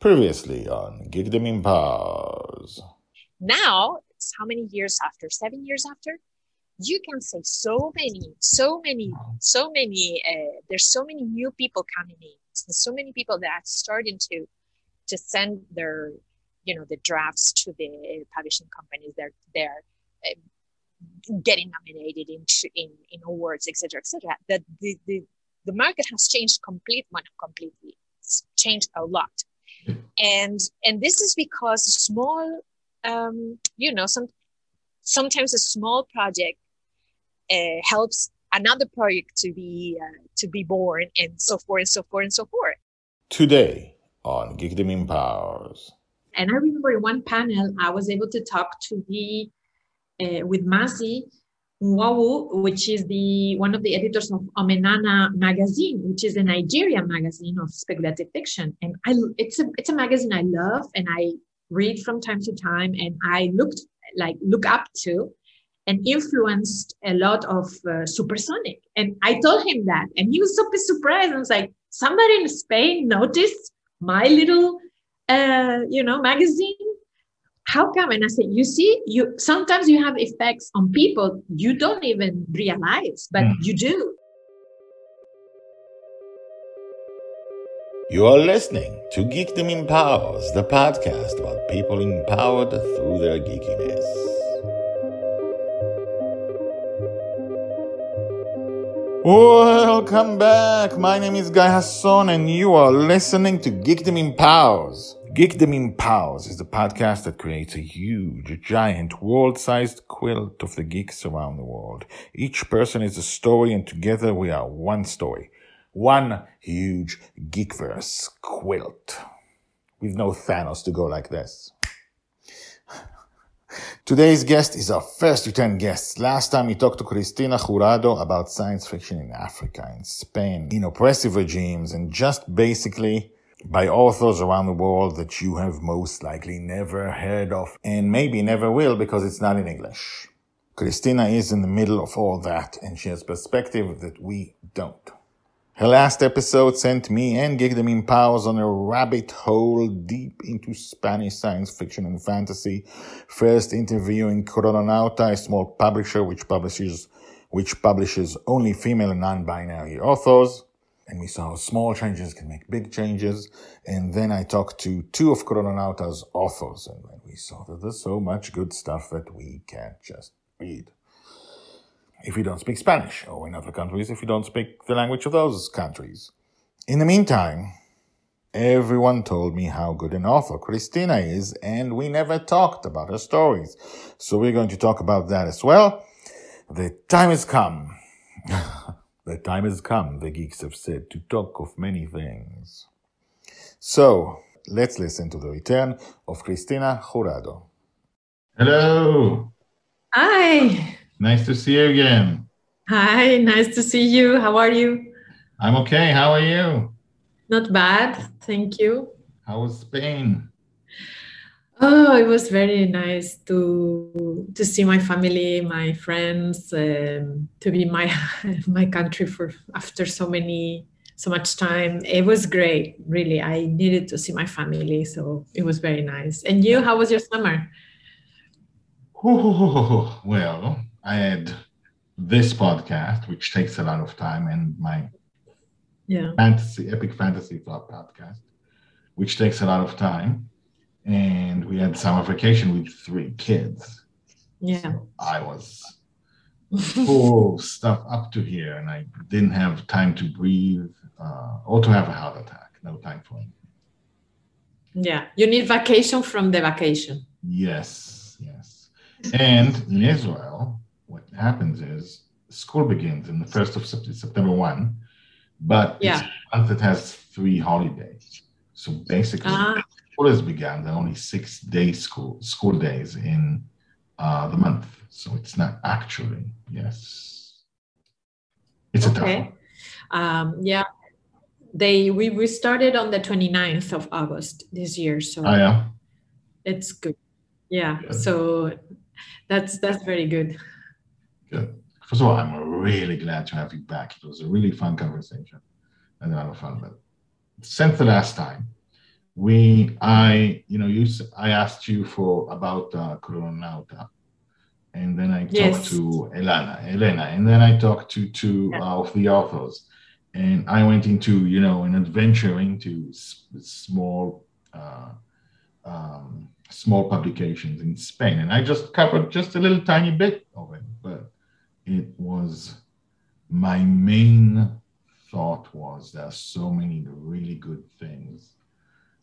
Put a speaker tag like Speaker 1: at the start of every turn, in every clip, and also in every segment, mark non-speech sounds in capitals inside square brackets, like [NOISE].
Speaker 1: Previously on Geekdom Empowers.
Speaker 2: Now, it's how many years after? Seven years after? You can say so many, so many, so many. Uh, there's so many new people coming in. There's so many people that are starting to to send their, you know, the drafts to the publishing companies. They're they're uh, getting nominated in in, in awards, etc., etc. That the, the the market has changed completely, completely. It's changed a lot and and this is because small um, you know some sometimes a small project uh, helps another project to be uh, to be born and so forth and so forth and so forth.
Speaker 1: Today on geekdom powers
Speaker 3: and i remember in one panel i was able to talk to the uh, with Mazi Nwonwu, which is the one of the editors of Omenana magazine, which is a Nigerian magazine of speculative fiction. And I, it's a it's a magazine I love and I read from time to time, and I looked like look up to, and influenced a lot of uh, Supersonic. And I told him that, and he was super surprised. I was like, somebody in Spain noticed my little, uh, you know, magazine how come and i said you see you sometimes you have effects on people you don't even realize but mm. you do
Speaker 1: you are listening to geekdom empowers the podcast about people empowered through their geekiness Welcome back. My name is Guy Hasson, and you are listening to Geekdom Empowers. Geekdom Empowers is the podcast that creates a huge, giant, world-sized quilt of the geeks around the world. Each person is a story, and together we are one story. One huge geekverse quilt. We've no Thanos to go like this. [LAUGHS] Today's guest is our first return guest. Last time we talked to Cristina Jurado about science fiction in Africa, in Spain, in oppressive regimes, and just basically by authors around the world that you have most likely never heard of and maybe never will because it's not in English. Cristina is in the middle of all that and she has perspective that we don't. Her last episode sent me and Geekdom Empowers on a rabbit hole deep into Spanish science fiction and fantasy. First interviewing Crononauta, a small publisher which publishes, which publishes only female non-binary authors and we saw how small changes can make big changes. And then I talked to two of Crononauta's authors, and we saw that there's so much good stuff that we can't just read. If you don't speak Spanish, or in other countries, if you don't speak the language of those countries. In the meantime, everyone told me how good an author Cristina is, and we never talked about her stories. So we're going to talk about that as well. The time has come. [LAUGHS] The time has come, the geeks have said, to talk of many things. So, let's listen to the return of Cristina Jurado. Hello.
Speaker 3: Hi.
Speaker 1: Nice to see you again.
Speaker 3: Hi, nice to see you. How are you?
Speaker 1: I'm okay. How are you?
Speaker 3: Not bad. Thank you.
Speaker 1: How was Spain?
Speaker 3: Oh, it was very nice to to see my family, my friends, um, to be my [LAUGHS] my country for after so many so much time. It was great, really. I needed to see my family, so it was very nice. And you, how was your summer? [LAUGHS]
Speaker 1: well, I had this podcast, which takes a lot of time, and my
Speaker 3: yeah
Speaker 1: fantasy epic fantasy podcast, which takes a lot of time and we had summer vacation with three kids.
Speaker 3: Yeah. So
Speaker 1: I was full stuff up to here, and I didn't have time to breathe uh, or to have a heart attack. No time for anything.
Speaker 3: Yeah, you need vacation from the vacation.
Speaker 1: Yes, yes. And in Israel, what happens is school begins in the first of September one, but
Speaker 3: yeah.
Speaker 1: it's a month that has three holidays. So basically, ah school has begun. There are only six days school school days in uh, the month, so it's not actually yes. It's
Speaker 3: okay. Um, yeah, they we, we started on the 29th of August this year, so
Speaker 1: oh, yeah.
Speaker 3: it's good. Yeah, good. so that's that's very good.
Speaker 1: Good. First of all, I'm really glad to have you back. It was a really fun conversation and a lot of fun. But since the last time, we, I, you know, you, I asked you for about uh, Crononauta, and then I talked yes. to Elena, Elena, and then I talked to two yeah. of the authors, and I went into, you know, an adventure into small, uh, um, small publications in Spain, and I just covered just a little tiny bit of it, but it was my main thought was there are so many really good things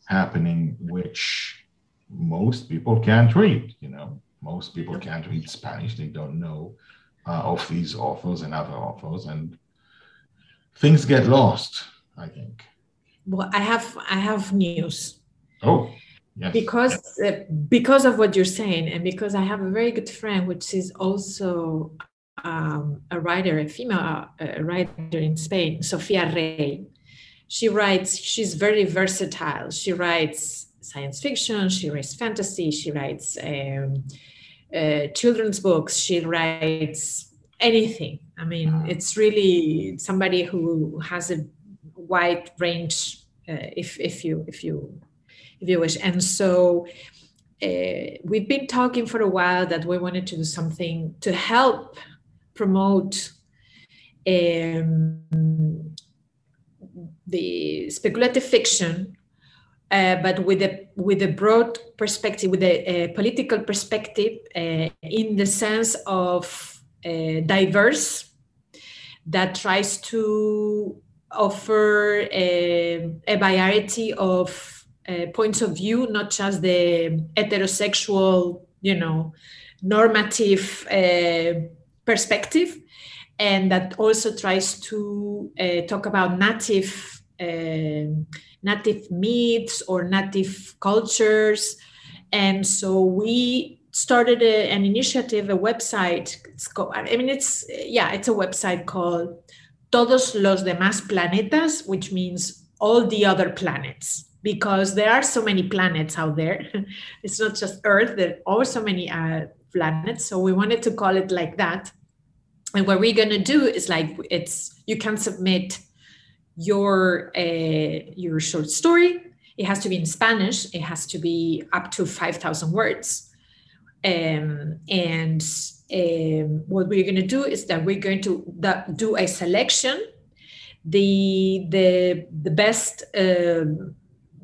Speaker 1: happening which most people can't read you know? Most people can't read spanish. They don't know uh, of these authors and other authors and things get lost i think.
Speaker 3: Well i have i have news.
Speaker 1: Oh
Speaker 3: yes. because uh, because of what you're saying and because i have a very good friend which is also um, a writer, a female uh, writer in Spain, Sofia Rey. She writes, she's very versatile. She writes science fiction, she writes fantasy, she writes um, uh, children's books, she writes anything. I mean, it's really somebody who has a wide range, uh, if, if you if you if you wish. And so uh, we've been talking for a while that we wanted to do something to help promote um, the speculative fiction, uh, but with a with a broad perspective, with a, a political perspective, uh, in the sense of uh, diverse, that tries to offer a, a variety of uh, points of view, not just the heterosexual, you know, normative uh, perspective and that also tries to uh, talk about native uh, native myths or native cultures. And so we started a, an initiative a website. It's called, i mean it's yeah it's a website called todos los demás planetas which means all the other planets because there are so many planets out there. [LAUGHS] It's not just earth there are so many uh, planets. So we wanted to call it like that. And what we're going to do is like it's you can submit your uh, your short story. It has to be in spanish. It has to be up to 5000 words. Um, and um, what we're going to do is that we're going to do a selection. The the the best um,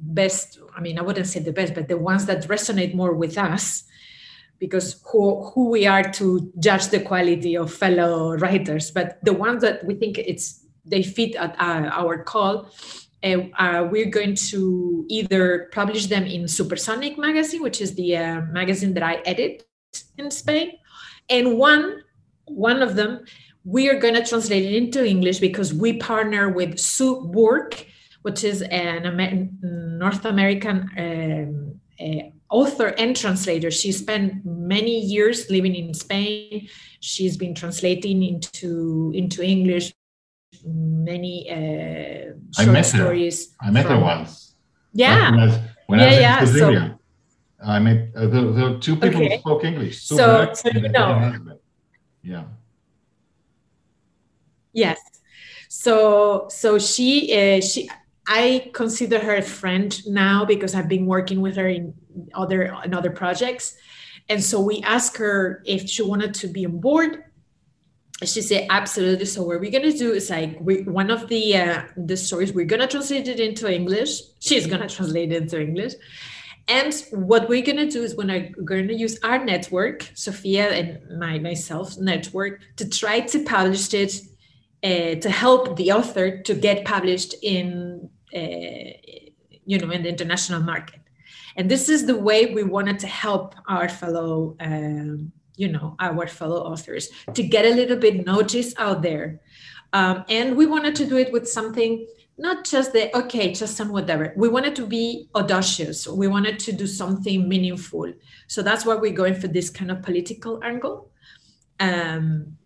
Speaker 3: best i mean i wouldn't say the best but the ones that resonate more with us because who, who we are to judge the quality of fellow writers. But the ones that we think it's they fit at uh, our call uh, uh, we're going to either publish them in supersonic magazine which is the uh, magazine that i edit in spain and one one of them we are going to translate it into english because we partner with sue burke which is an Amer- north american um, uh, author and translator. She spent many years living in Spain. She's been translating into into English many uh, short stories.
Speaker 1: Her. I met from, her once.
Speaker 3: Yeah.
Speaker 1: When I was, when
Speaker 3: yeah,
Speaker 1: I was
Speaker 3: yeah.
Speaker 1: in so, I met uh, the, the two people okay. who spoke English.
Speaker 3: So, so, so you know.
Speaker 1: Yeah.
Speaker 3: Yes. So so she uh, she I consider her a friend now because I've been working with her in other in other projects. And so we asked her if she wanted to be on board. She said absolutely. So what we're gonna do is like we, one of the uh, the stories we're gonna translate it into English. She's gonna [LAUGHS] translate it into English. And what we're gonna do is we're gonna use our network, Sofia and my myself network, to try to publish it uh, to help the author to get published in uh, you know in the international market and this is the way we wanted to help our fellow um, you know our fellow authors to get a little bit notice out there. Um, and we wanted to do it with something not just the okay just some whatever. We wanted to be audacious. We wanted to do something meaningful. So that's why we're going for this kind of political angle. Um,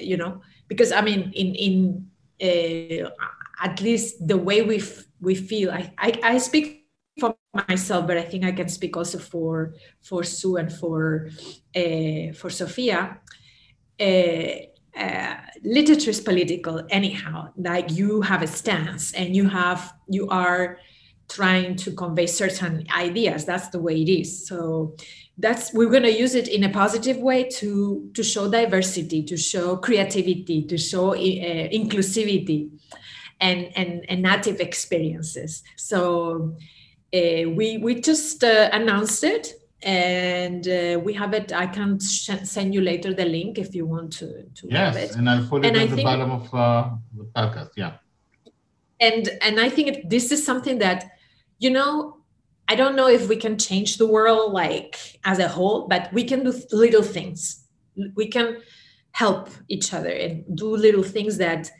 Speaker 3: you know because I mean, in in uh, at least the way we f- we feel, I, I, I speak for myself, but I think I can speak also for for Sue and for uh, for Sofia. Uh, uh, literature is political anyhow. Like you have a stance and you have you are trying to convey certain ideas. That's the way it is. So that's we're going to use it in a positive way to to show diversity to show creativity to show inclusivity and, and and native experiences. So uh, we we just uh, announced it and uh, we have it. I can sh- send you later the link if you want to, to
Speaker 1: yes and i'll put it and at I the think, bottom of uh, the podcast yeah.
Speaker 3: And and i think this is something that you know i don't know if we can change the world like as a whole but we can do little things. We can help each other and do little things that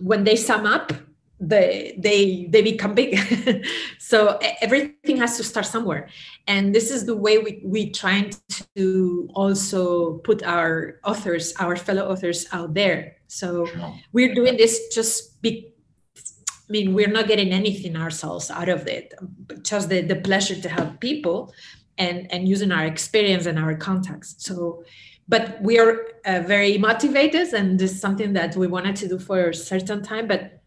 Speaker 3: when they sum up they they they become big. [LAUGHS] So everything has to start somewhere. And this is the way we we trying to also put our authors our fellow authors out there. So we're doing this just be I mean, we're not getting anything ourselves out of it, just the, the pleasure to help people and, and using our experience and our contacts. So, but we are uh, very motivated and this is something that we wanted to do for a certain time, but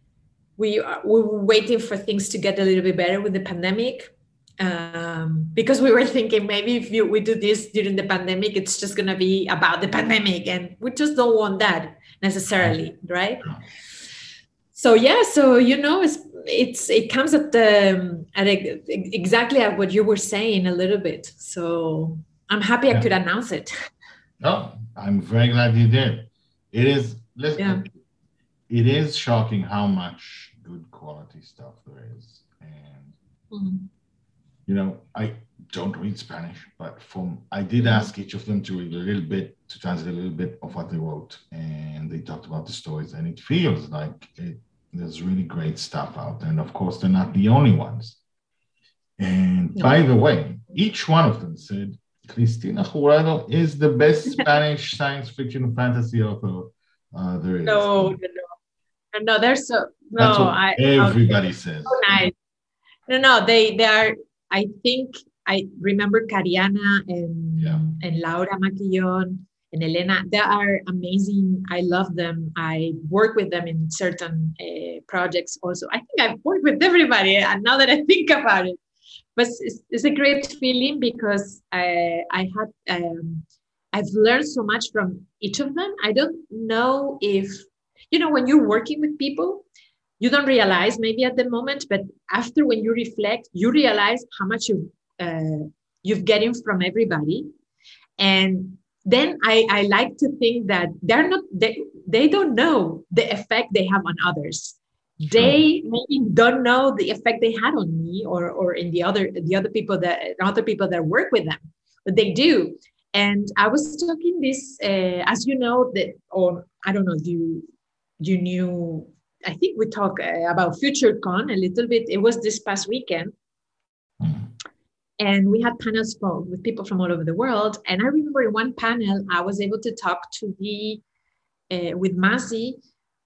Speaker 3: we, are, we were waiting for things to get a little bit better with the pandemic. Um, because we were thinking maybe if you, we do this during the pandemic, it's just going to be about the pandemic. And we just don't want that necessarily, right? so yeah so you know it's it's it comes at the at a, exactly at what you were saying a little bit so i'm happy yeah. i could announce it
Speaker 1: no i'm very glad you did it is listen yeah. It is shocking how much good quality stuff there is and mm-hmm. you know i don't read spanish but from i did mm-hmm. ask each of them to read a little bit to translate a little bit of what they wrote and they talked about the stories and it feels like it, there's really great stuff out there and of course they're not the only ones and no. by the way each one of them said cristina jurado is the best [LAUGHS] spanish science fiction fantasy author uh, there is
Speaker 3: no no no there's so no I,
Speaker 1: everybody says
Speaker 3: so nice no no they they are i think i remember cariana and yeah. and laura maquillon and Elena. They are amazing. I love them. I work with them in certain uh, projects also. I think I've worked with everybody, and now that I [LAUGHS] think about it, but it's, it's a great feeling because I I had um, I've learned so much from each of them. I don't know if you know when you're working with people, you don't realize maybe at the moment, but after when you reflect, you realize how much you uh, you've getting from everybody, and then I, I like to think that they're not they, they don't know the effect they have on others. They maybe don't know the effect they had on me or or in the other the other people that other people that work with them but they do. And i was talking this uh, as you know that or i don't know you you knew i think we talked uh, about futurecon a little bit it was this past weekend and we had panels with people from all over the world. And I remember in one panel, I was able to talk to the uh, with Mazi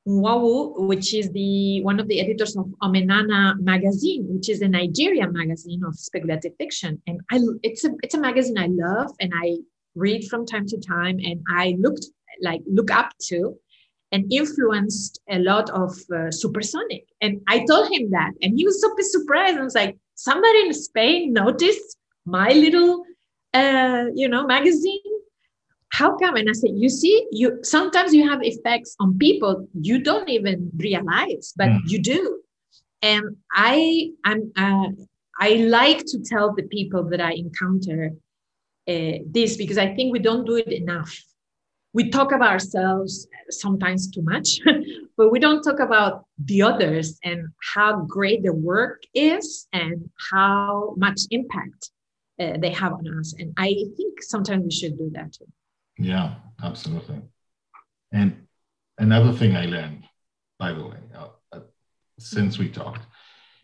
Speaker 3: Nwonwu, which is the one of the editors of Omenana magazine, which is a Nigerian magazine of speculative fiction. And I, it's a it's a magazine I love and I read from time to time, and I looked like look up to and influenced a lot of uh, supersonic. And I told him that, and he was super surprised. I was like, somebody in Spain noticed my little, uh, you know, magazine. How come? And I said, you see, you sometimes you have effects on people you don't even realize, but mm. you do. And I, I'm, uh, I like to tell the people that I encounter uh, this because I think we don't do it enough we talk about ourselves sometimes too much, [LAUGHS] but we don't talk about the others and how great the work is and how much impact uh, they have on us. And I think sometimes we should do that too.
Speaker 1: Yeah, absolutely. And another thing I learned, by the way, uh, uh, since we talked,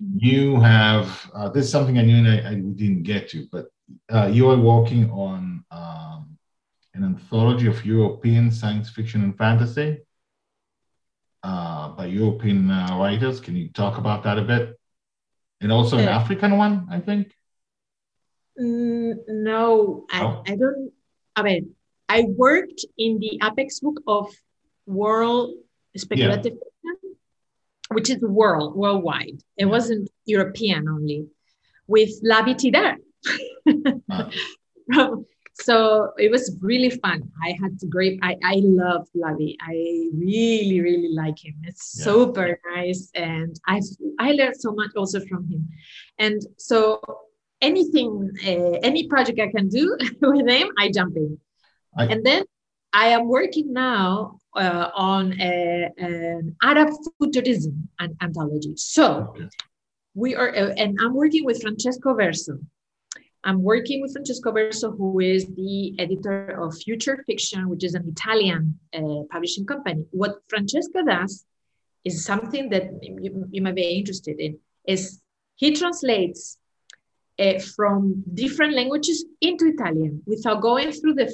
Speaker 1: mm-hmm. you have uh, this is something I knew and I, I didn't get to, but uh, you are working on um, an anthology of European science fiction and fantasy uh, by European uh, writers. Can you talk about that a bit? And also an uh, African one, I think.
Speaker 3: Mm, no, I, oh. I don't. I mean, I worked in the Apex book of World Speculative yeah. Fiction, which is world worldwide. It wasn't European only, with Lavie Tidhar. [LAUGHS] so it was really fun. I had great. I I love Lavie. I really really like him. It's yeah. super nice, and I I learned so much also from him. And so anything, uh, any project I can do [LAUGHS] with him, I jump in. I, and then I am working now uh, on a, an Arab futurism anthology. So we are, uh, and I'm working with Francesco Verso. I'm working with Francesco Verso, who is the editor of Future Fiction, which is an Italian uh, publishing company. What Francesco does is something that you, you might be interested in. Is he translates uh, from different languages into Italian without going through the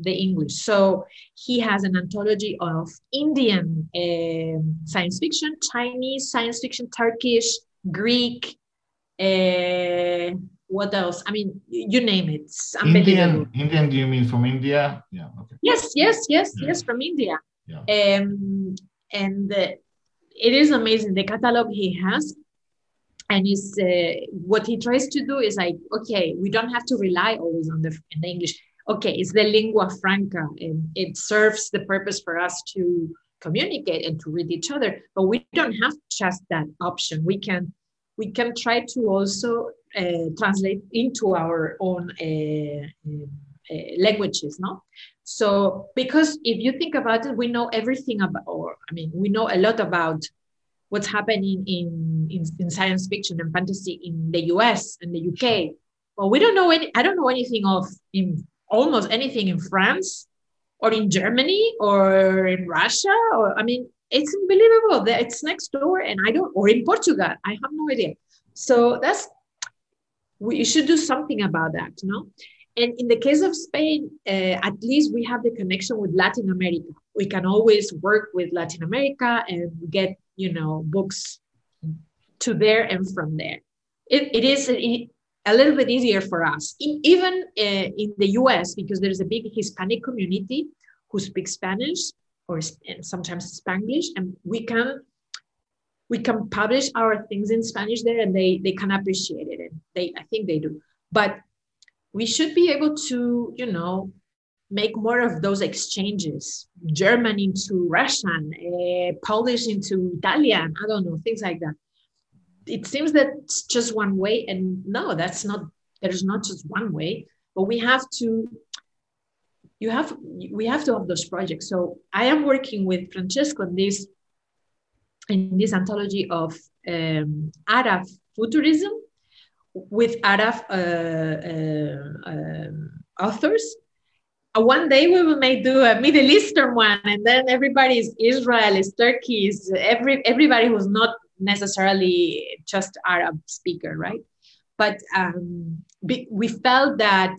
Speaker 3: the English. So he has an anthology of Indian uh, science fiction, Chinese science fiction, Turkish, Greek. Uh, what else? I mean, you name it.
Speaker 1: Indian, Indian. Do you mean from India?
Speaker 3: Yeah. Okay. Yes, yes, yes, yeah. yes, from India. Yeah. Um, and it is amazing the catalog he has and is uh, what he tries to do is like okay we don't have to rely always on the, the english okay it's the lingua franca and it serves the purpose for us to communicate and to read each other but we don't have just that option we can we can try to also uh, translate into our own uh, uh, languages no so because if you think about it we know everything about or i mean we know a lot about what's happening in, in, in science fiction and fantasy in the US and the UK. But we don't know any, I don't know anything of in almost anything in France or in Germany or in Russia or I mean it's unbelievable that it's next door and I don't or in Portugal. I have no idea. So that's we should do something about that, you know? And in the case of Spain, uh, at least we have the connection with Latin America. We can always work with Latin America and get you know books to there and from there it, it is a, a little bit easier for us in, even uh, in the us because there's a big hispanic community who speaks spanish or and sometimes spanglish and we can we can publish our things in spanish there and they they can appreciate it and they i think they do. But we should be able to you know make more of those exchanges german into russian uh, polish into italian i don't know things like that. It seems that it's just one way and no that's not there's not just one way but we have to you have we have to have those projects so i am working with francesco in this in this anthology of um, arab futurism with arab uh, uh, um, authors uh, one day we will may do a Middle Eastern one, and then everybody is Israel, is Turkey, is every everybody who's not necessarily just Arab speaker, right? But um, we felt that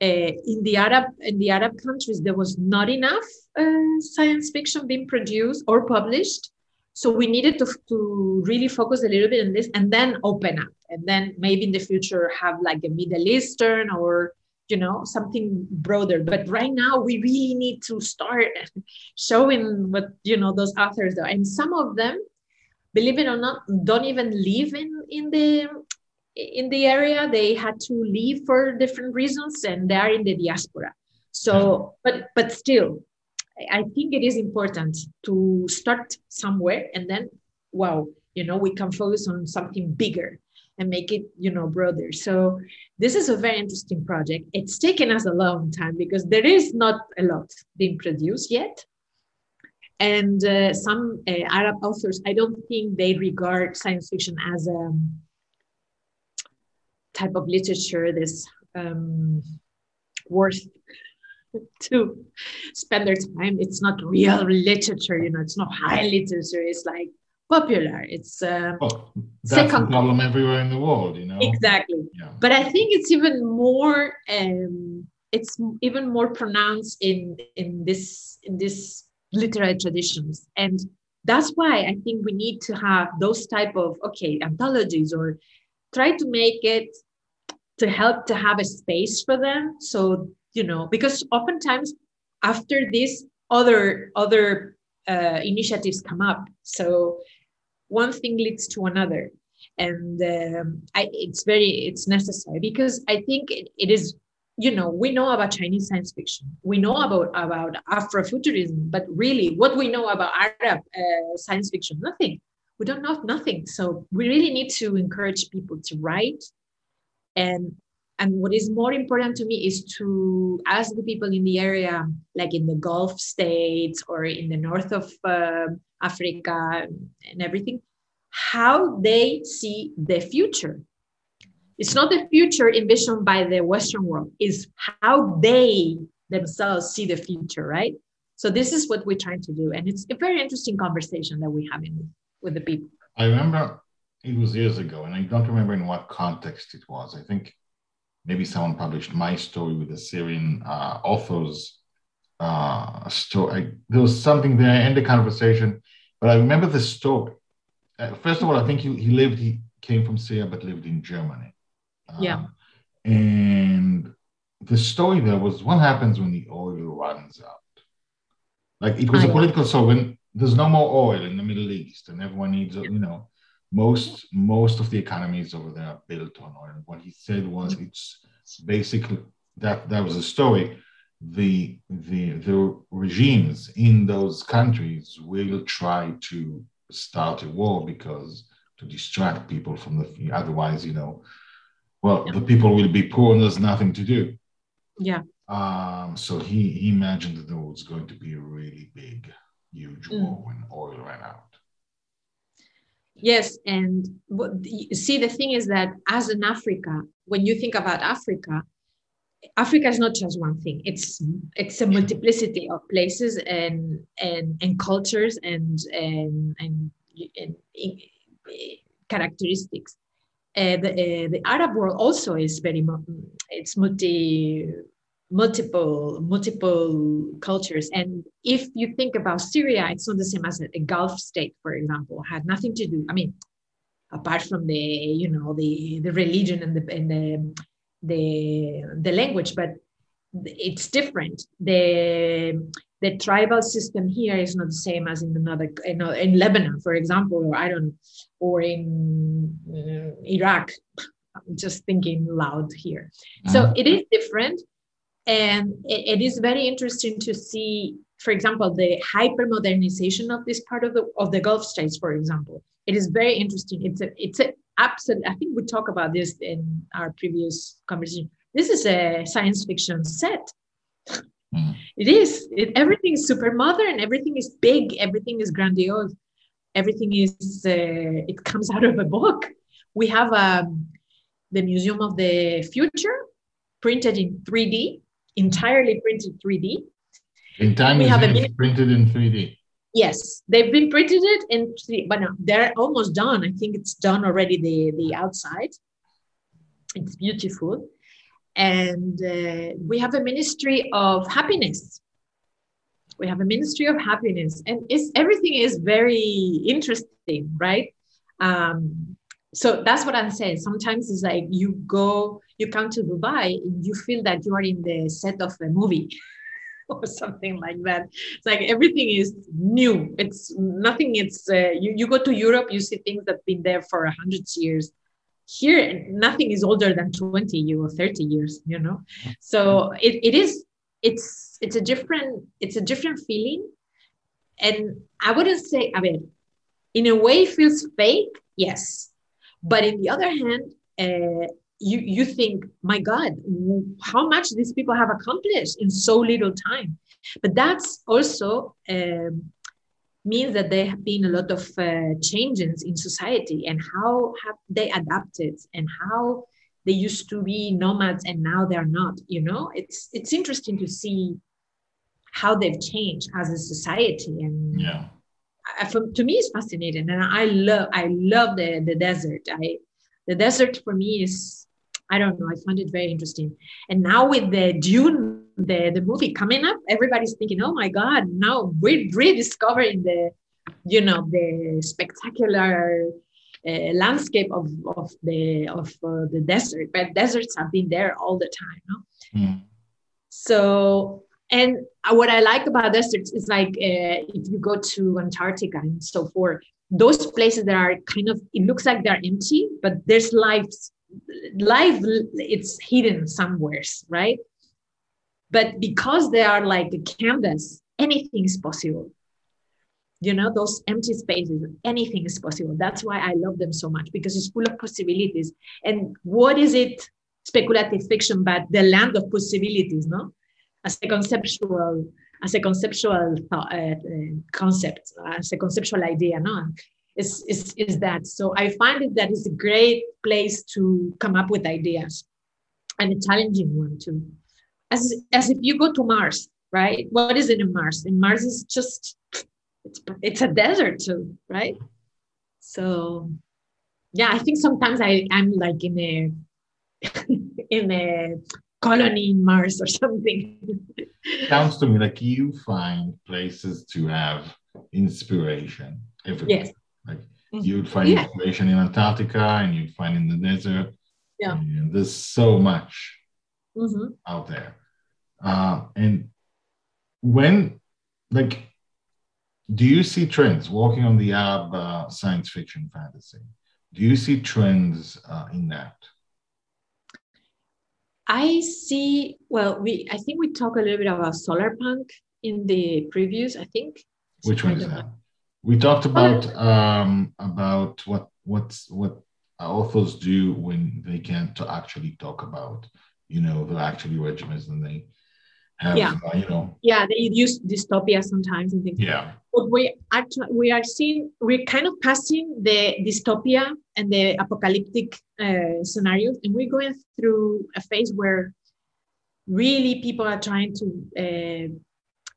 Speaker 3: in the Arab in the Arab countries there was not enough uh, science fiction being produced or published, so we needed to, to really focus a little bit on this and then open up, and then maybe in the future have like a Middle Eastern or you know something broader. But right now we really need to start [LAUGHS] showing what you know those authors are. And some of them believe it or not don't even live in in the in the area they had to leave for different reasons and they are in the diaspora. So but but still i think it is important to start somewhere and then wow you know we can focus on something bigger and make it you know broader. So this is a very interesting project. It's taken us a long time because there is not a lot being produced yet. And uh, some uh, arab authors i don't think they regard science fiction as a type of literature that's um, worth [LAUGHS] to spend their time it's not real literature you know it's not high literature it's like popular. It's uh,
Speaker 1: oh, that's second a problem everywhere in the world, you know.
Speaker 3: Exactly. Yeah. But I think it's even more. Um, it's even more pronounced in in this in this literary traditions, and that's why I think we need to have those type of okay anthologies or try to make it to help to have a space for them. So you know, because oftentimes after this, other other uh, initiatives come up. So one thing leads to another and um, I, it's very it's necessary because I think it, it is you know we know about Chinese science fiction, we know about about Afrofuturism, but really what we know about Arab uh, science fiction, nothing. We don't know nothing. So we really need to encourage people to write, and and what is more important to me is to ask the people in the area, like in the Gulf states or in the north of uh, Africa and everything, how they see the future. It's not the future envisioned by the Western world, it's how they themselves see the future, right? So this is what we're trying to do. And it's a very interesting conversation that we're having with the people.
Speaker 1: I remember it was years ago, and I don't remember in what context it was. I think maybe someone published my story with the Syrian uh, authors uh, story. There was something there in the conversation, but I remember the story uh, first of all, I think he, he lived, he came from Syria, but lived in Germany.
Speaker 3: yeah.
Speaker 1: Um, and the story there was what happens when the oil runs out? Like it was a political so when there's no more oil in the Middle East and everyone needs, you know, most most of the economies over there are built on oil. What he said was it's basically that that was a story. The the the regimes in those countries will try to start a war because to distract people from the otherwise you know well yeah. the people will be poor and there's nothing to do
Speaker 3: yeah
Speaker 1: um so he he imagined that there was going to be a really big huge mm. war when oil ran out
Speaker 3: yes and see the thing is that as in africa when you think about africa Africa is not just one thing. It's it's a multiplicity of places and and and cultures and and and, and, and characteristics. Uh, the uh, the Arab world also is very it's multi multiple multiple cultures and if you think about syria it's not the same as a, gulf state for example had nothing to do i mean apart from the you know the the religion and the and the the the language, but it's different. The the tribal system here is not the same as in another in, in Lebanon, for example, or I don't, or in uh, Iraq. I'm just thinking loud here. Uh-huh. So it is different, and it, it is very interesting to see, for example, the hyper modernization of this part of the of the Gulf states, for example. It is very interesting. It's a it's a absolutely i think we talked about this in our previous conversation. This is a science fiction set. Mm. it is. It, everything is super modern. Everything is big. Everything is grandiose. Everything is uh, it comes [LAUGHS] out of a book. We have um, the museum of the future printed in 3d entirely printed 3d
Speaker 1: in time we have a printed in 3d
Speaker 3: Yes, they've been printed it in, three. but no, they're almost done. I think it's done already. The the outside, it's beautiful, and uh, we have a ministry of happiness. We have a ministry of happiness, and it's everything is very interesting, right? Um, so that's what I'm saying. Sometimes it's like you go, you come to Dubai, you feel that you are in the set of a movie. [LAUGHS] or something like that. It's like everything is new. It's nothing. It's uh, you. You go to Europe, you see things that've been there for a hundred years. Here, nothing is older than twenty or thirty years. You know, so it, it is. It's it's a different. It's a different feeling, and I wouldn't say. I mean, in a way, feels fake. Yes, but in the other hand. Uh, you you think my god how much these people have accomplished in so little time but that's also um, means that there have been a lot of uh, changes in society and how have they adapted and how they used to be nomads and now they're not you know it's it's interesting to see how they've changed as a society and
Speaker 1: yeah
Speaker 3: I, to me it's fascinating and i love i love the the desert i the desert for me is I don't know. I find it very interesting. And now with the Dune, the, the movie coming up, everybody's thinking, oh my God, now we're rediscovering the, you know, the spectacular uh, landscape of, of the of uh, the desert. But deserts have been there all the time. No? Mm. So, and what I like about deserts is like uh, if you go to Antarctica and so forth, those places that are kind of it looks like they're empty but there's life life it's hidden somewheres right? But because they are like a canvas anything is possible. You know those empty spaces anything is possible. That's why i love them so much because it's full of possibilities. And what is it? Speculative fiction but the land of possibilities no as a conceptual as a conceptual uh, uh, concept as a conceptual idea no? Is, is is that. So i find it that is a great place to come up with ideas and a challenging one too. As as if you go to mars right? What is it in mars? In mars is just it's it's a desert too, right? So yeah, I think sometimes I I'm like in a [LAUGHS] in a colony in Mars or [LAUGHS] something.
Speaker 1: Sounds to me like you find places to have inspiration everywhere. Yes. Like mm-hmm. you'd find yeah. inspiration in Antarctica and you'd find in the desert.
Speaker 3: Yeah. And
Speaker 1: there's so much
Speaker 3: mm-hmm.
Speaker 1: out there. Uh, and when like do you see trends walking on the Arab uh, science fiction fantasy? Do you see trends uh, in that?
Speaker 3: I see. Well, we I think we talked a little bit about solar punk in the previews. I think.
Speaker 1: Which one is that? We talked about um, about what what's what authors do when they can to actually talk about you know the actually regimens and they have yeah. Uh, you know.
Speaker 3: Yeah they use dystopia sometimes and things
Speaker 1: yeah.
Speaker 3: But we actually we are seeing we're kind of passing the dystopia and the apocalyptic uh, scenarios and we're going through a phase where really people are trying to uh,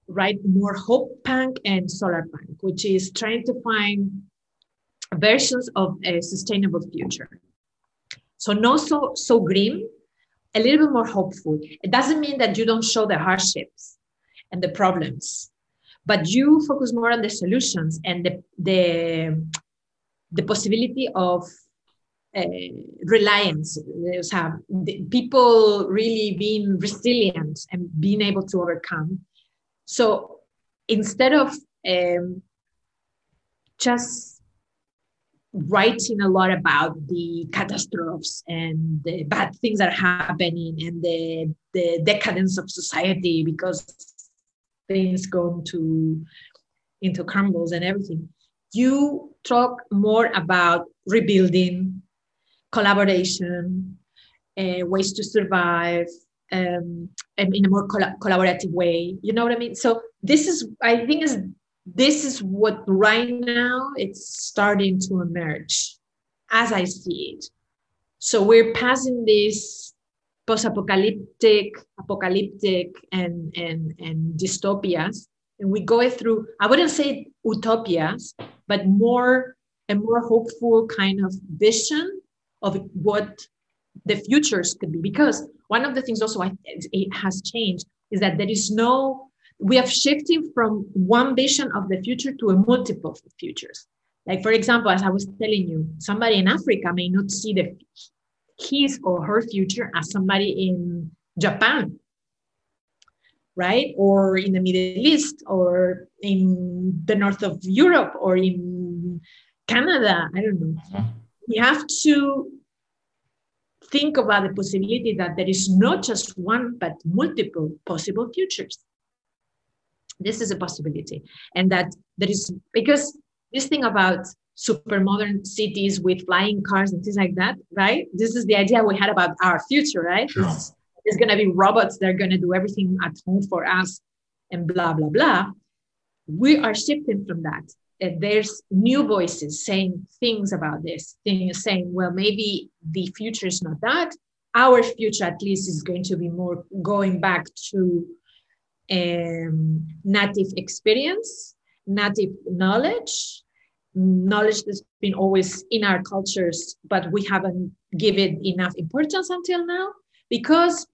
Speaker 3: write more hope punk and solar punk which is trying to find versions of a sustainable future. So not so so grim a little bit more hopeful. It doesn't mean that you don't show the hardships and the problems, but you focus more on the solutions and the the, the possibility of uh, reliance. Have people really being resilient and being able to overcome. So instead of um, just writing a lot about the catastrophes and the bad things that are happening and the, the decadence of society because things go into into crumbles and everything. You talk more about rebuilding collaboration uh, ways to survive um, in a more collaborative way. You know what i mean? So this is i think is this is what right now it's starting to emerge as I see it. So we're passing this post-apocalyptic, apocalyptic, and and and dystopias, and we go through. I wouldn't say utopias, but more a more hopeful kind of vision of what the futures could be. Because one of the things also I, it has changed is that there is no we are shifting from one vision of the future to a multiple of futures. Like, for example, as I was telling you, somebody in Africa may not see the his or her future as somebody in Japan, right? Or in the Middle East, or in the north of Europe, or in Canada. I don't know. Mm-hmm. We have to think about the possibility that there is not just one, but multiple possible futures this is a possibility. And that there is because this thing about super modern cities with flying cars and things like that right? This is the idea we had about our future right? Sure. it's, it's going to be robots that are going to do everything at home for us and blah blah blah. We are shifting from that. And there's new voices saying things about this things saying well maybe the future is not that. Our future at least is going to be more going back to um, native experience, native knowledge, knowledge that's been always in our cultures, but we haven't given enough importance until now because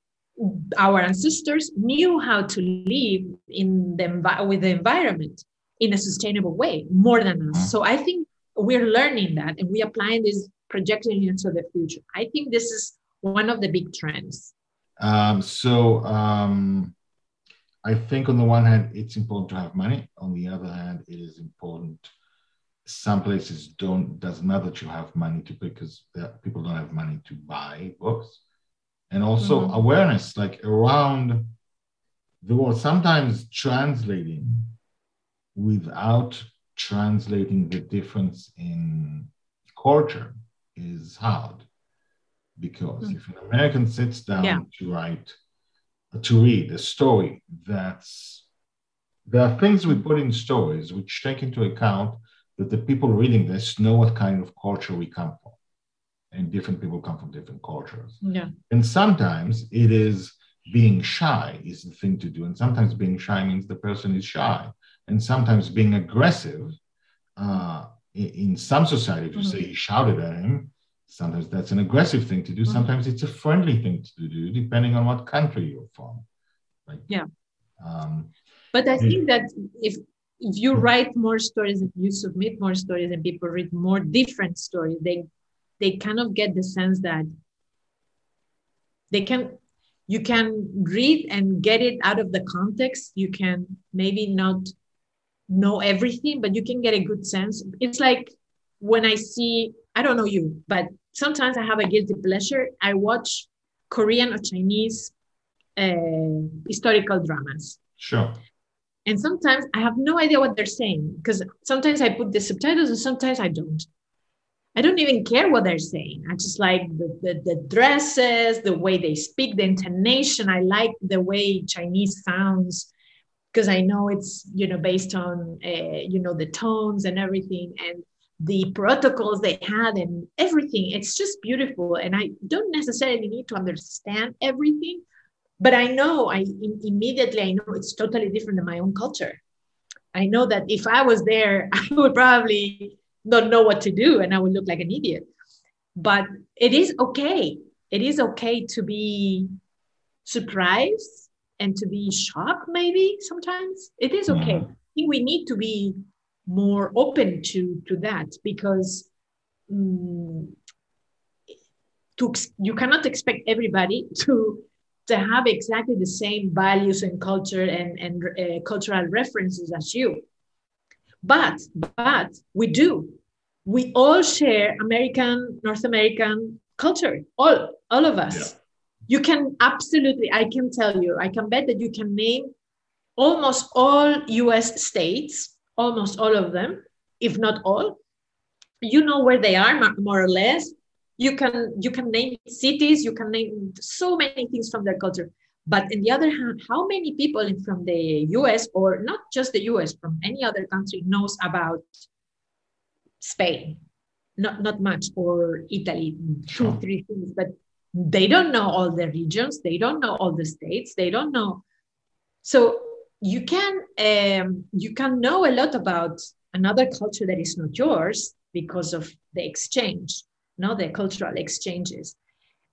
Speaker 3: our ancestors knew how to live in the with the environment in a sustainable way more than us. So I think we're learning that and we're applying this projecting into the future. I think this is one of the big trends.
Speaker 1: Um, so um, I think on the one hand, it's important to have money. On the other hand, it is important some places don't doesn't matter that you have money to because people don't have money to buy books and also mm-hmm. awareness like around the world sometimes translating without translating the difference in culture is hard because mm-hmm. if an american sits down yeah. to write to read a story that's there are things we put in stories which take into account that the people reading this know what kind of culture we come from. And different people come from different cultures.
Speaker 3: Yeah.
Speaker 1: And sometimes it is being shy is the thing to do. And sometimes being shy means the person is shy. And sometimes being aggressive, uh, in, some society, if you mm-hmm. say he shouted at him, sometimes that's an aggressive thing to do. Mm-hmm. Sometimes it's a friendly thing to do, depending on what country you're from.
Speaker 3: Like, yeah. Um, but I think that if if you write more stories and you submit more stories and people read more different stories, they they kind of get the sense that they can you can read and get it out of the context. You can maybe not know everything, but you can get a good sense. It's like when I see, I don't know you, but sometimes I have a guilty pleasure. I watch Korean or Chinese uh, historical dramas.
Speaker 1: Sure.
Speaker 3: And sometimes I have no idea what they're saying because sometimes I put the subtitles and sometimes I don't. I don't even care what they're saying. I just like the, the, the dresses, the way they speak, the intonation. I like the way Chinese sounds because I know it's you know based on uh, you know the tones and everything and the protocols they had and everything. It's just beautiful, and I don't necessarily need to understand everything, but i know i immediately i know it's totally different than my own culture. I know that if i was there [LAUGHS] i would probably not know what to do and i would look like an idiot. But it is okay. It is okay to be surprised and to be shocked maybe sometimes. It is okay. I think we need to be more open to to that because um, to, you cannot expect everybody [LAUGHS] to to have exactly the same values and culture and, and uh, cultural references as you. But, but we do. We all share American, North American culture, all, all of us. Yeah. You can absolutely, I can tell you, I can bet that you can name almost all US states, almost all of them, if not all. You know where they are, more or less. You can you can name cities you can name so many things from their culture. But in the other hand how many people from the us or not just the us from any other country knows about spain? Not not much or italy two three things but they don't know all the regions they don't know all the states they don't know. So you can um, you can know a lot about another culture that is not yours because of the exchange no, the cultural exchanges.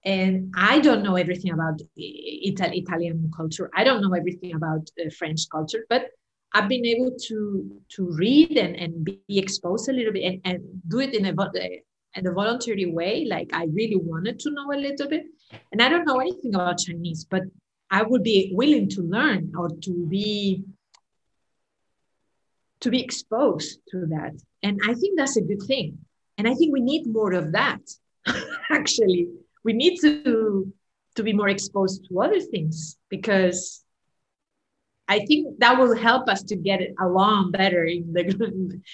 Speaker 3: And I don't know everything about Ital- Italian culture. I don't know everything about uh, French culture, but I've been able to to read and, and be exposed a little bit and, and do it in a, in a voluntary way. Like I really wanted to know a little bit. And I don't know anything about Chinese, but I would be willing to learn or to be to be exposed to that. And I think that's a good thing. And I think we need more of that. [LAUGHS] Actually, we need to to be more exposed to other things because I think that will help us to get along better in the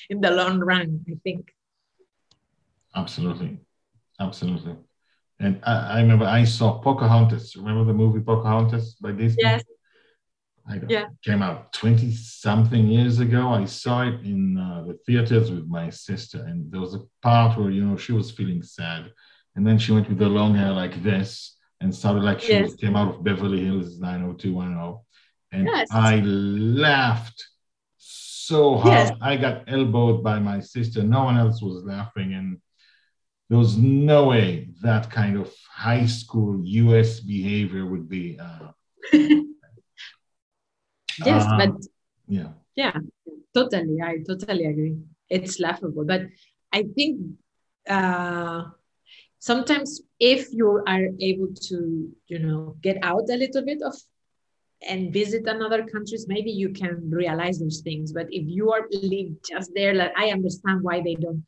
Speaker 3: [LAUGHS] in the long run. I think.
Speaker 1: Absolutely, absolutely. And I, I remember I saw Pocahontas. Remember the movie Pocahontas by Disney?
Speaker 3: Yes.
Speaker 1: I yeah. came out 20 something years ago. I saw it in uh, the theaters with my sister, and there was a part where, you know, she was feeling sad. And then she went with the long hair like this and started like she yes. came out of Beverly Hills 90210. And yes. I laughed so hard. Yes. I got elbowed by my sister. No one else was laughing. And there was no way that kind of high school US behavior would be. Uh, [LAUGHS]
Speaker 3: yes uh, but
Speaker 1: yeah.
Speaker 3: Yeah totally. I totally agree. It's laughable but i think uh sometimes if you are able to you know get out a little bit of and visit another countries maybe you can realize those things. But if you are live just there like i understand why they don't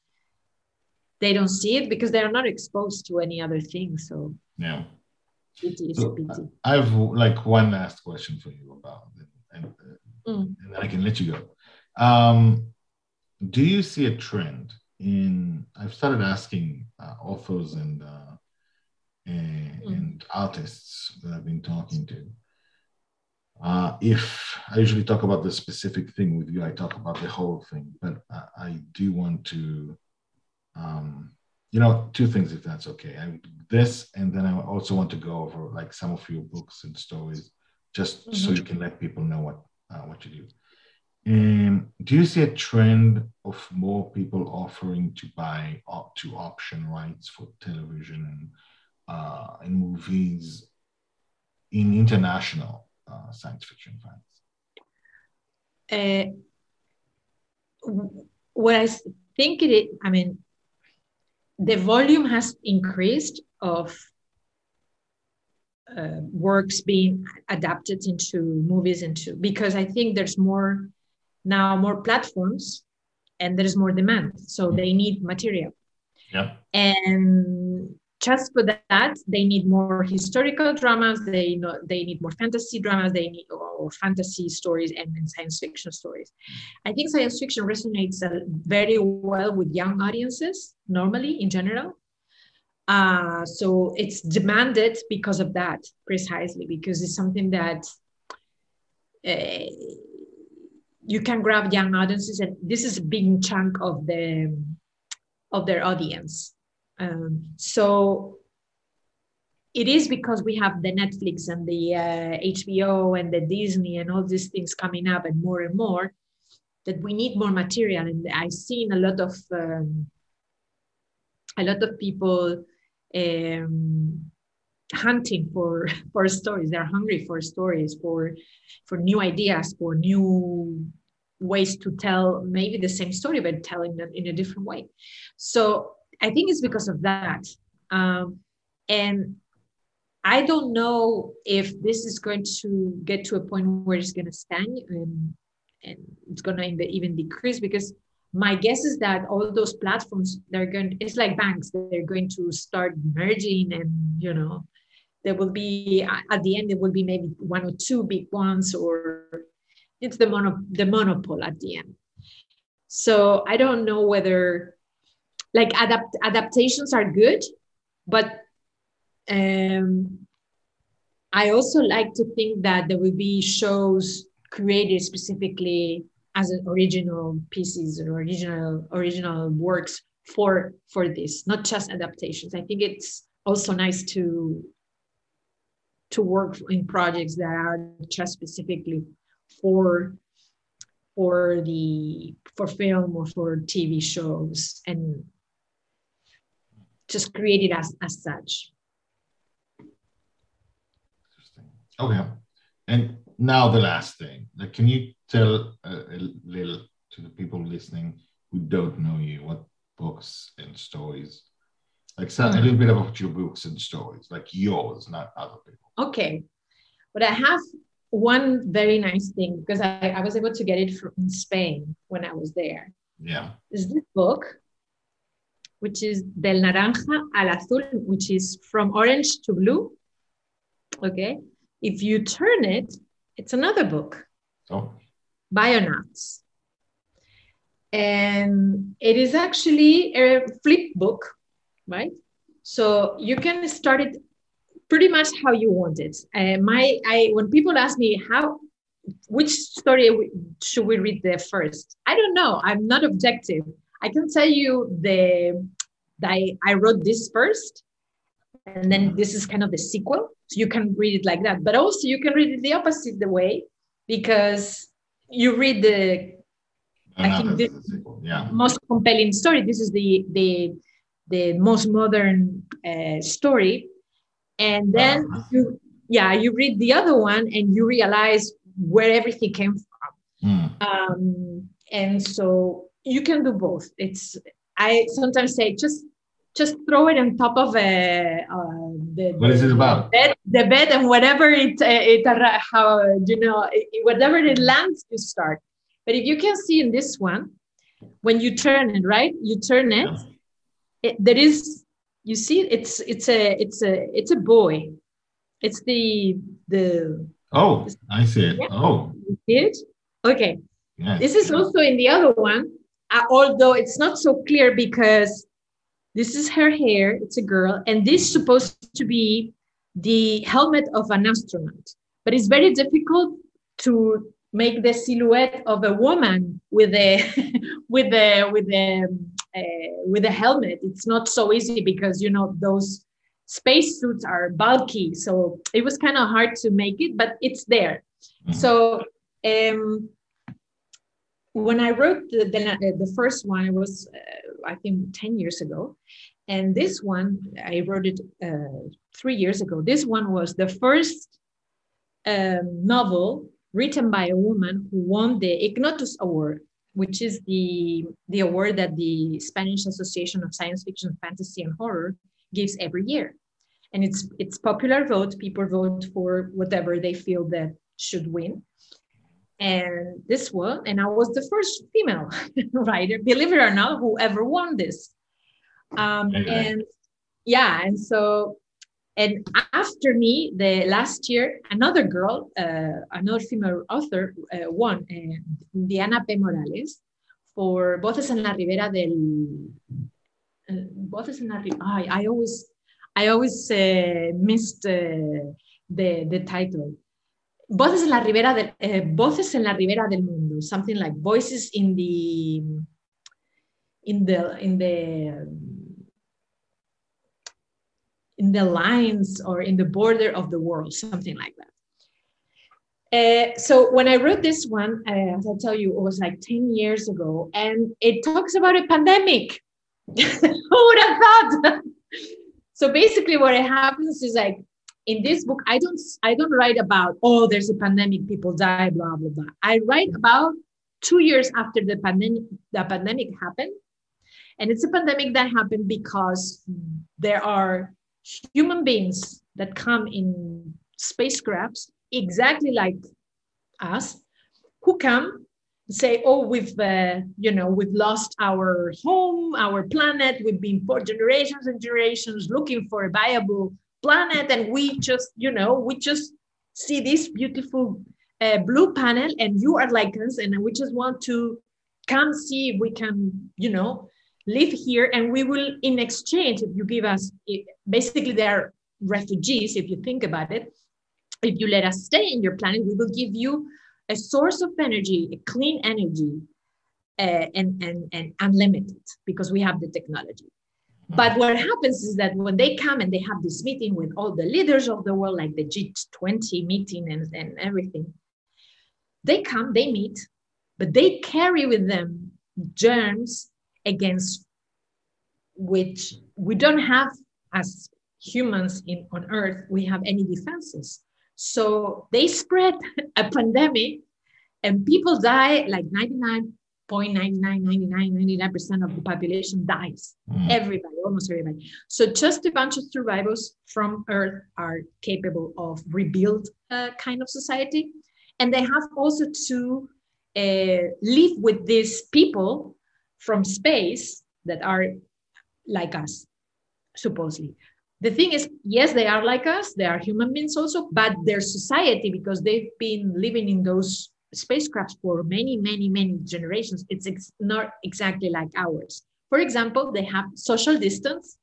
Speaker 3: they don't see it because they are not exposed to any other thing so
Speaker 1: yeah
Speaker 3: it is
Speaker 1: So,
Speaker 3: a pity.
Speaker 1: I have like one last question for you about it, and, uh,
Speaker 3: Mm.
Speaker 1: and then I can let you go. Um, do you see a trend in? I've started asking uh, authors and uh, and,
Speaker 3: Mm.
Speaker 1: and artists that I've been talking to. Uh, if I usually talk about the specific thing with you, I talk about the whole thing, but I, I do want to, um, you know, two things if that's okay. I, this, and then I also want to go over like some of your books and stories, just so
Speaker 3: Mhm.
Speaker 1: you can let people know what uh, what you do. And do you see a trend of more people offering to buy op- to option rights for television and, uh, and movies in international uh, science fiction fans?
Speaker 3: uh, what I think it is, I mean, the volume has increased of uh, works being adapted into movies into because I think there's more now more platforms and there's more demand, so they need material.
Speaker 1: Yeah.
Speaker 3: and just for that they need more historical dramas they know they need more fantasy dramas they need or, fantasy stories and, and science fiction stories. I think science fiction resonates uh, very well with young audiences normally in general. Uh, so it's demanded because of that precisely because it's something that uh, you can grab young audiences and this is a big chunk of the of their audience um, so it is because we have the Netflix and the uh, HBO and the Disney and all these things coming up and more and more that we need more material. And I've seen a lot of um, a lot of people um, hunting for [LAUGHS] for stories. They're hungry for stories, for for new ideas, for new ways to tell maybe the same story but telling them in a different way. So I think it's because of that. Um, and I don't know if this is going to get to a point where it's going to stand and, and it's going to even decrease because my guess is that all those platforms they're going it's like banks they're going to start merging and you know there will be at the end there will be maybe one or two big ones or it's the mono the monopole at the end so i don't know whether like adapt adaptations are good but um i also like to think that there will be shows created specifically as an original pieces or original original works for for this not just adaptations. I think it's also nice to to work in projects that are just specifically for for the for film or for tv shows and just create it as as such
Speaker 1: Interesting. Okay. And now the last thing. Like, can you tell a, a little to the people listening who don't know you what books and stories, like so, a little bit about your books and stories, like yours, not other people.
Speaker 3: okay but i have one very nice thing because i, I was able to get it from spain when i was there
Speaker 1: Yeah.
Speaker 3: is this book which is del naranja al azul which is from orange to blue okay if you turn it it's another book
Speaker 1: Oh.
Speaker 3: Bionauts. And it is actually a flip book, right? So you can start it pretty much how you want it. Uh, my, I when people ask me how, which story should we read the first? I don't know. I'm not objective. I can tell you the, that I, I wrote this first, and then this is kind of the sequel. So you can read it like that. But also you can read it the opposite the way because you read the I think this-
Speaker 1: sequel. Yeah.
Speaker 3: most compelling story. This is the the the most modern uh, story, and then
Speaker 1: Uh-huh.
Speaker 3: you yeah you read the other one and you realize where everything came from.
Speaker 1: Mm.
Speaker 3: Um, and so you can do both. It's I sometimes say just just throw it on top of a, uh,
Speaker 1: the, what is it about?
Speaker 3: Bed, the bed and whatever it, it how, you know, whatever it lands, you start. But if you can see in this one, when you turn it, right, you turn it, it there is, you see, it's, it's a, it's a, it's a boy. It's the, the,
Speaker 1: Oh, I see it. Yeah. Oh,
Speaker 3: you see it? Okay. Yes. This is also in the other one, uh, although it's not so clear because this is her hair, it's a girl, and this is supposed to be the helmet of an astronaut. But it's very difficult to make the silhouette of a woman with a [LAUGHS] with a with a uh, with a helmet. It's not so easy because you know those spacesuits are bulky, so it was kind of hard to make it, but it's there. Mm-hmm. So um, when I wrote the, the, the first one, it was, uh, I think, 10 years ago. And this one, I wrote it uh, three years ago. This one was the first um, novel written by a woman who won the Ignotus Award, which is the, the award that the Spanish Association of Science Fiction, Fantasy, and Horror gives every year. And it's, it's popular vote. People vote for whatever they feel that should win and this one and i was the first female [LAUGHS] writer believe it or not who ever won this. Um, and yeah and so and after me the last year another girl uh, another female author uh, won uh, diana p. Morales for voces en la ribera del uh, voces en la ribera I, I always i always uh, missed uh, the the title Voces en la ribera de, uh, Voces en la ribera del mundo, something like voices in the in the in the in the lines or in the border of the world, something like that. Uh, so when I wrote this one, uh, as I tell you, it was like 10 years ago, and it talks about a pandemic. [LAUGHS] Who would have thought? [LAUGHS] so basically, what happens is like in this book i don't i don't write about oh there's a pandemic people die blah blah blah. I write about two years after the pandemic the pandemic happened. And it's a pandemic that happened because there are human beings that come in spacecrafts exactly like us who come say oh we've uh, you know we've lost our home our planet we've been for generations and generations looking for a viable planet and we just you know we just see this beautiful uh, blue panel and you are like us and we just want to come see if we can you know live here and we will in exchange if you give us basically they are refugees if you think about it. If you let us stay in your planet we will give you a source of energy a clean energy uh, and, and, and unlimited because we have the technology but what happens is that when they come and they have this meeting with all the leaders of the world, like the G20 meeting and, and everything, they come, they meet, but they carry with them germs against which we don't have as humans in, on earth, we have any defenses. So they spread [LAUGHS] a pandemic and people die like 99 0.99, 99, 99% of the population dies. Mm. Everybody, almost everybody. So just a bunch of survivors from Earth are capable of rebuild a kind of society. And they have also to uh, live with these people from space that are like us, supposedly. The thing is, yes, they are like us, they are human beings also, but their society, because they've been living in those spacecraft for many, many, many generations, it's ex not exactly like ours. For example, they have social distance.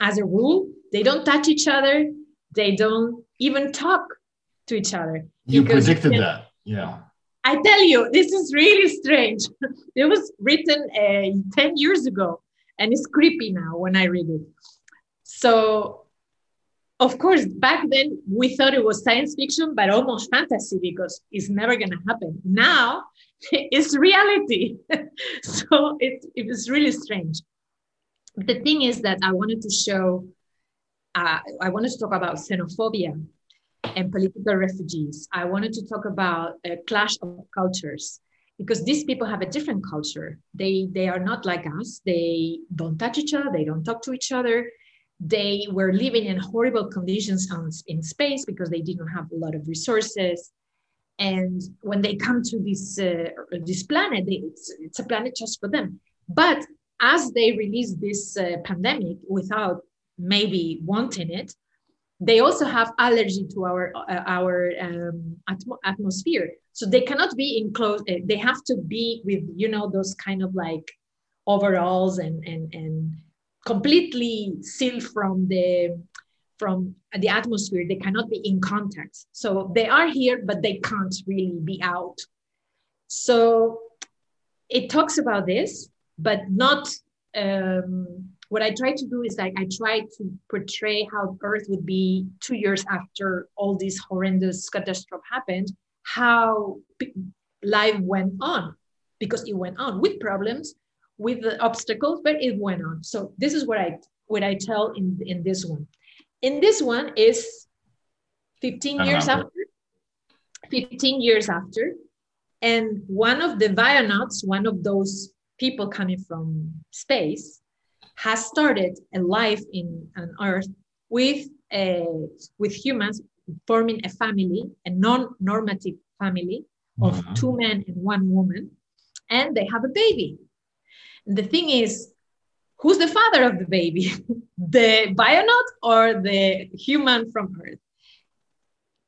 Speaker 3: As a rule, they don't touch each other. They don't even talk to each other.
Speaker 1: You predicted you can, that. Yeah.
Speaker 3: I tell you, this is really strange. [LAUGHS] it was written uh, 10 years ago and it's creepy now when I read it. So of course, back then we thought it was science fiction, but almost fantasy because it's never going to happen. Now [LAUGHS] it's reality. [LAUGHS] so it, it was really strange. The thing is that I wanted to show, uh, I wanted to talk about xenophobia and political refugees. I wanted to talk about a clash of cultures. because these people have a different culture. They they are not like us. They don't touch each other. They don't talk to each other. They were living in horrible conditions on, in space because they didn't have a lot of resources. And when they come to this uh, this planet, they, it's, it's a planet just for them. But as they release this uh, pandemic without maybe wanting it, they also have allergy to our uh, our um, atmo- atmosphere so they cannot be enclosed uh, they have to be with you know those kind of like overalls and and and completely sealed from the from the atmosphere. They cannot be in contact. So they are here but they can't really be out. So it talks about this but not um, what I try to do is like I try to portray how Earth would be two years after all this horrendous catastrophe happened, how life went on, because it went on with problems, with the obstacles, but it went on. So this is what I what I tell in in this one. In this one is 15 uh-huh. years after. 15 years after, and one of the Bionauts, one of those people coming from space, has started a life in on Earth with uh, with humans forming a family, a non-normative family of mm-hmm. two men and one woman, and they have a baby. The thing is, who's the father of the baby? [LAUGHS] the bionaut or the human from Earth?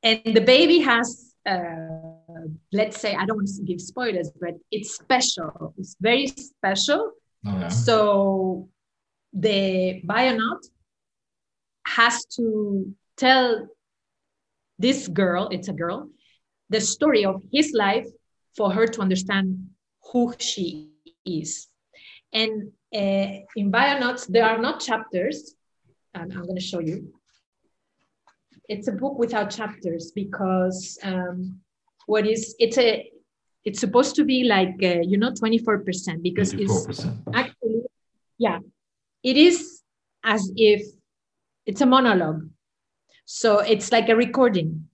Speaker 3: And the baby has, uh, let's say, I don't want to give spoilers, but it's special. It's very special. Oh, yeah. So the bionaut has to tell this girl, it's a girl, the story of his life for her to understand who she is. And uh, in Bionauts, there are not chapters, and I'm going to show you. It's a book without chapters because um, what is it's a it's supposed to be like uh, you know 24% because 24%. it's actually yeah it is as if it's a monologue. So it's like a recording.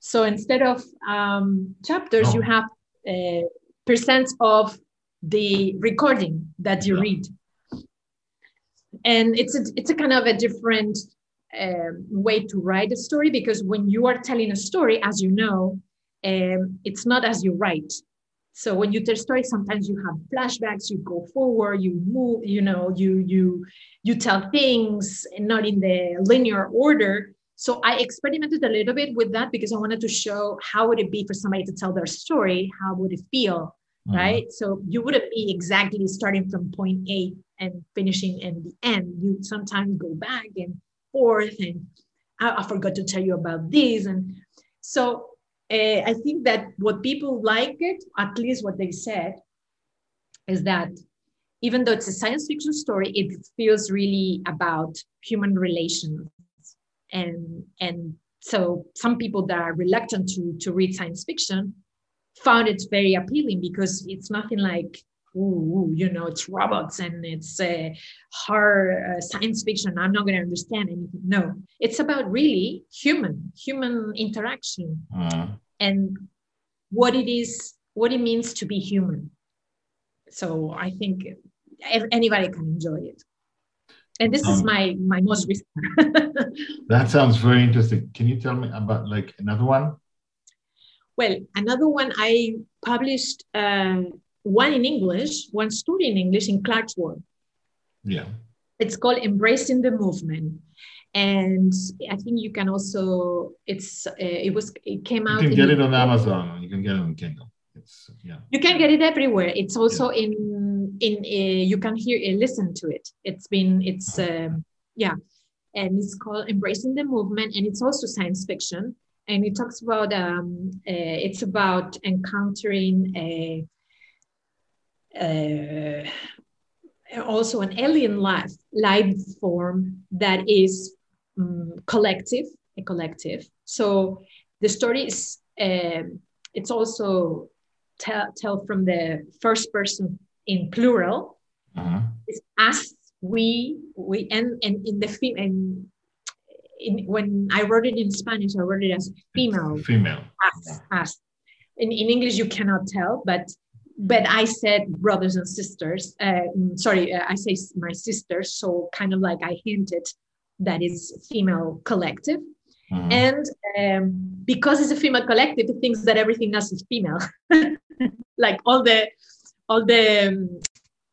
Speaker 3: So instead of um, chapters, oh. you have uh, percent of the recording that you yeah. read. And it's a, it's a kind of a different um, way to write a story because when you are telling a story, as you know, um, it's not as you write. So when you tell stories, sometimes you have flashbacks, you go forward, you move, you know, you you you tell things and not in the linear order. So I experimented a little bit with that because I wanted to show how would it be for somebody to tell their story, how would it feel, mm-hmm. right? So you wouldn't be exactly starting from point A and finishing in the end. You sometimes go back and forth, and I, I forgot to tell you about this, and so uh, I think that what people like it, at least what they said, is that even though it's a science fiction story, it feels really about human relations. And, and so some people that are reluctant to, to read science fiction found it very appealing because it's nothing like ooh, you know, it's robots and it's uh, hard uh, science fiction. I'm not going to understand anything. No, it's about really human, human interaction uh. and what it is, what it means to be human. So I think anybody can enjoy it. And this um, is my my most recent. [LAUGHS]
Speaker 1: that sounds very interesting. Can you tell me about like another one?
Speaker 3: Well, another one I published uh, one in English, one story in English in Clarkesworld.
Speaker 1: Yeah.
Speaker 3: It's called Embracing the Movement. And I think you can also, it's, uh, it was, it came out.
Speaker 1: You can get it on Amazon. You can get it on Kindle. It's, yeah.
Speaker 3: You can get it everywhere. It's also yeah. in, in, uh, you can hear, uh, listen to it. It's been, it's, um, yeah. And it's called Embracing the Movement. And it's also science fiction. And it talks about, um, uh, it's about encountering a, uh, also an alien life life form that is um, collective a collective so the story is uh, it's also tell, tell from the first person in plural uh-huh. it's us we we and and in the film and in, when I wrote it in Spanish, I wrote it as female.
Speaker 1: Female.
Speaker 3: Us, us. In, in English, you cannot tell, but but I said brothers and sisters. Uh, sorry, uh, I say my sisters. So kind of like I hinted that it's female collective. Mm-hmm. And um, because it's a female collective, it thinks that everything else is female. [LAUGHS] like all the, all the, um,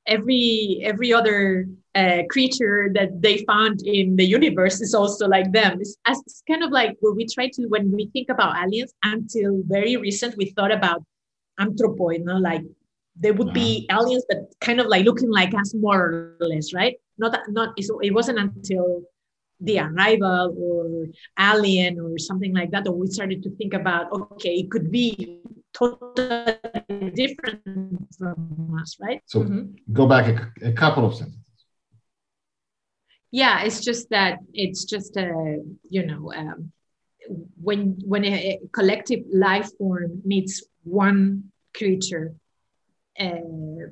Speaker 3: every every other uh, creature that they found in the universe is also like them. It's, it's kind of like when we try to when we think about aliens. Until very recent, we thought about anthropoid, you know, like they would be mm-hmm. aliens, but kind of like looking like us more or less, right? Not not it wasn't until the arrival or alien or something like that that we started to think about okay it could be totally different from us right?
Speaker 1: So mm-hmm. go back a, a, couple of sentences.
Speaker 3: Yeah it's just that it's just a you know um, when when a, collective life form meets one creature uh,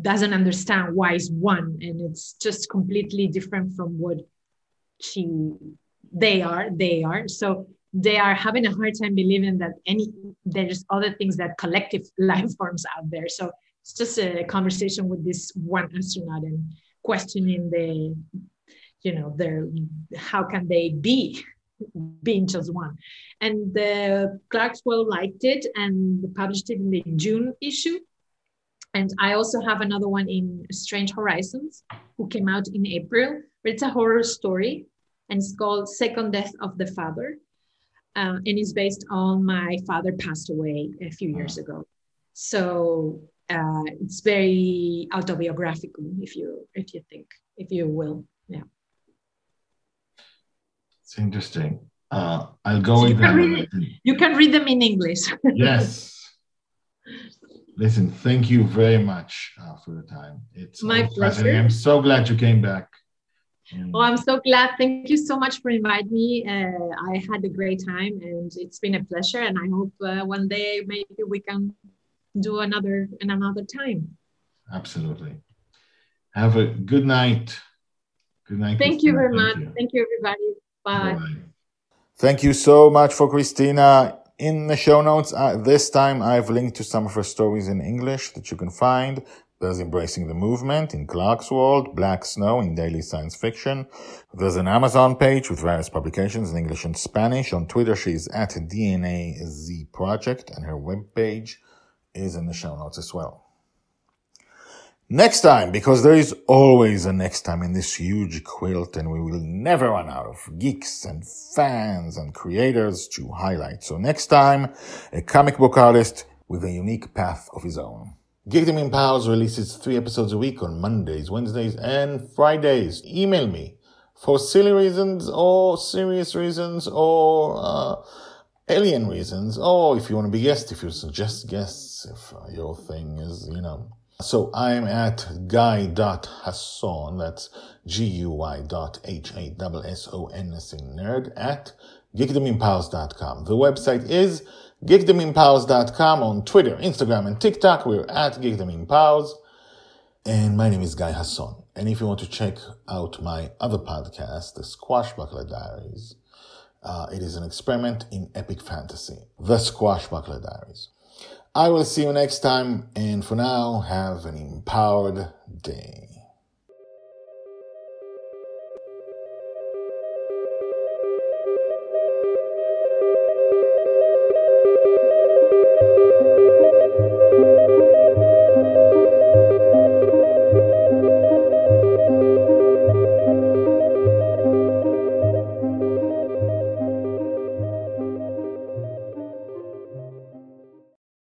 Speaker 3: doesn't understand why it's one and it's just completely different from what she they are they are. So they are having a hard time believing that any there's other things that collective [LAUGHS] life forms out there. So it's just a conversation with this one astronaut and questioning the you know their how can they be being just one. And the clarkesworld liked it and published it in the june issue. And i also have another one in strange horizons who came out in april. But it's a horror story and it's called Second Death of the Father. Uh, and it's based on my father passed away a few years ago. So uh, it's very autobiographical, if you if you think, if you will. Yeah.
Speaker 1: It's interesting. Uh, I'll go with you can,
Speaker 3: them. you can read them in English. [LAUGHS]
Speaker 1: yes. Listen, thank you very much uh, for the time. It's
Speaker 3: my pleasure.
Speaker 1: I'm so glad you came back.
Speaker 3: Mm. Oh, I'm so glad. Thank you so much for inviting me. Uh, I had a great time and it's been a pleasure. And I hope uh, one day maybe we can do another in another time.
Speaker 1: Absolutely. Have a good night.
Speaker 3: Good night. Thank Cristina. you very Thank much. You. Thank you, everybody. Bye. Bye.
Speaker 1: Thank you so much for Cristina. In the show notes, uh, this time I've linked to some of her stories in English that you can find. There's Embracing the Movement in Clarkesworld, Black Snow in Daily Science Fiction. There's an Amazon page with various publications in English and Spanish. On Twitter, she's at DNAZ Project and her webpage is in the show notes as well. Next time, because there is always a next time in this huge quilt and we will never run out of geeks and fans and creators to highlight. So next time, a comic book artist with a unique path of his own. Geekdom Empowers releases three episodes a week on Mondays, Wednesdays, and Fridays. Email me for silly reasons or serious reasons or uh, alien reasons, or if you want to be guest, if you suggest guests, if uh, your thing is, you know. So I'm at guy.hasson, that's G-U-Y dot H-A-S-S-O-N nerd, at geekdomempowers.com. The website is geekdomempowers.com on Twitter, Instagram, and TikTok. We're at geekdomempowers. And my name is Guy Hasson. And if you want to check out my other podcast, The Squashbuckler Diaries, uh, it is an experiment in epic fantasy, The Squashbuckler Diaries. I will see you next time, and for now, have an empowered day.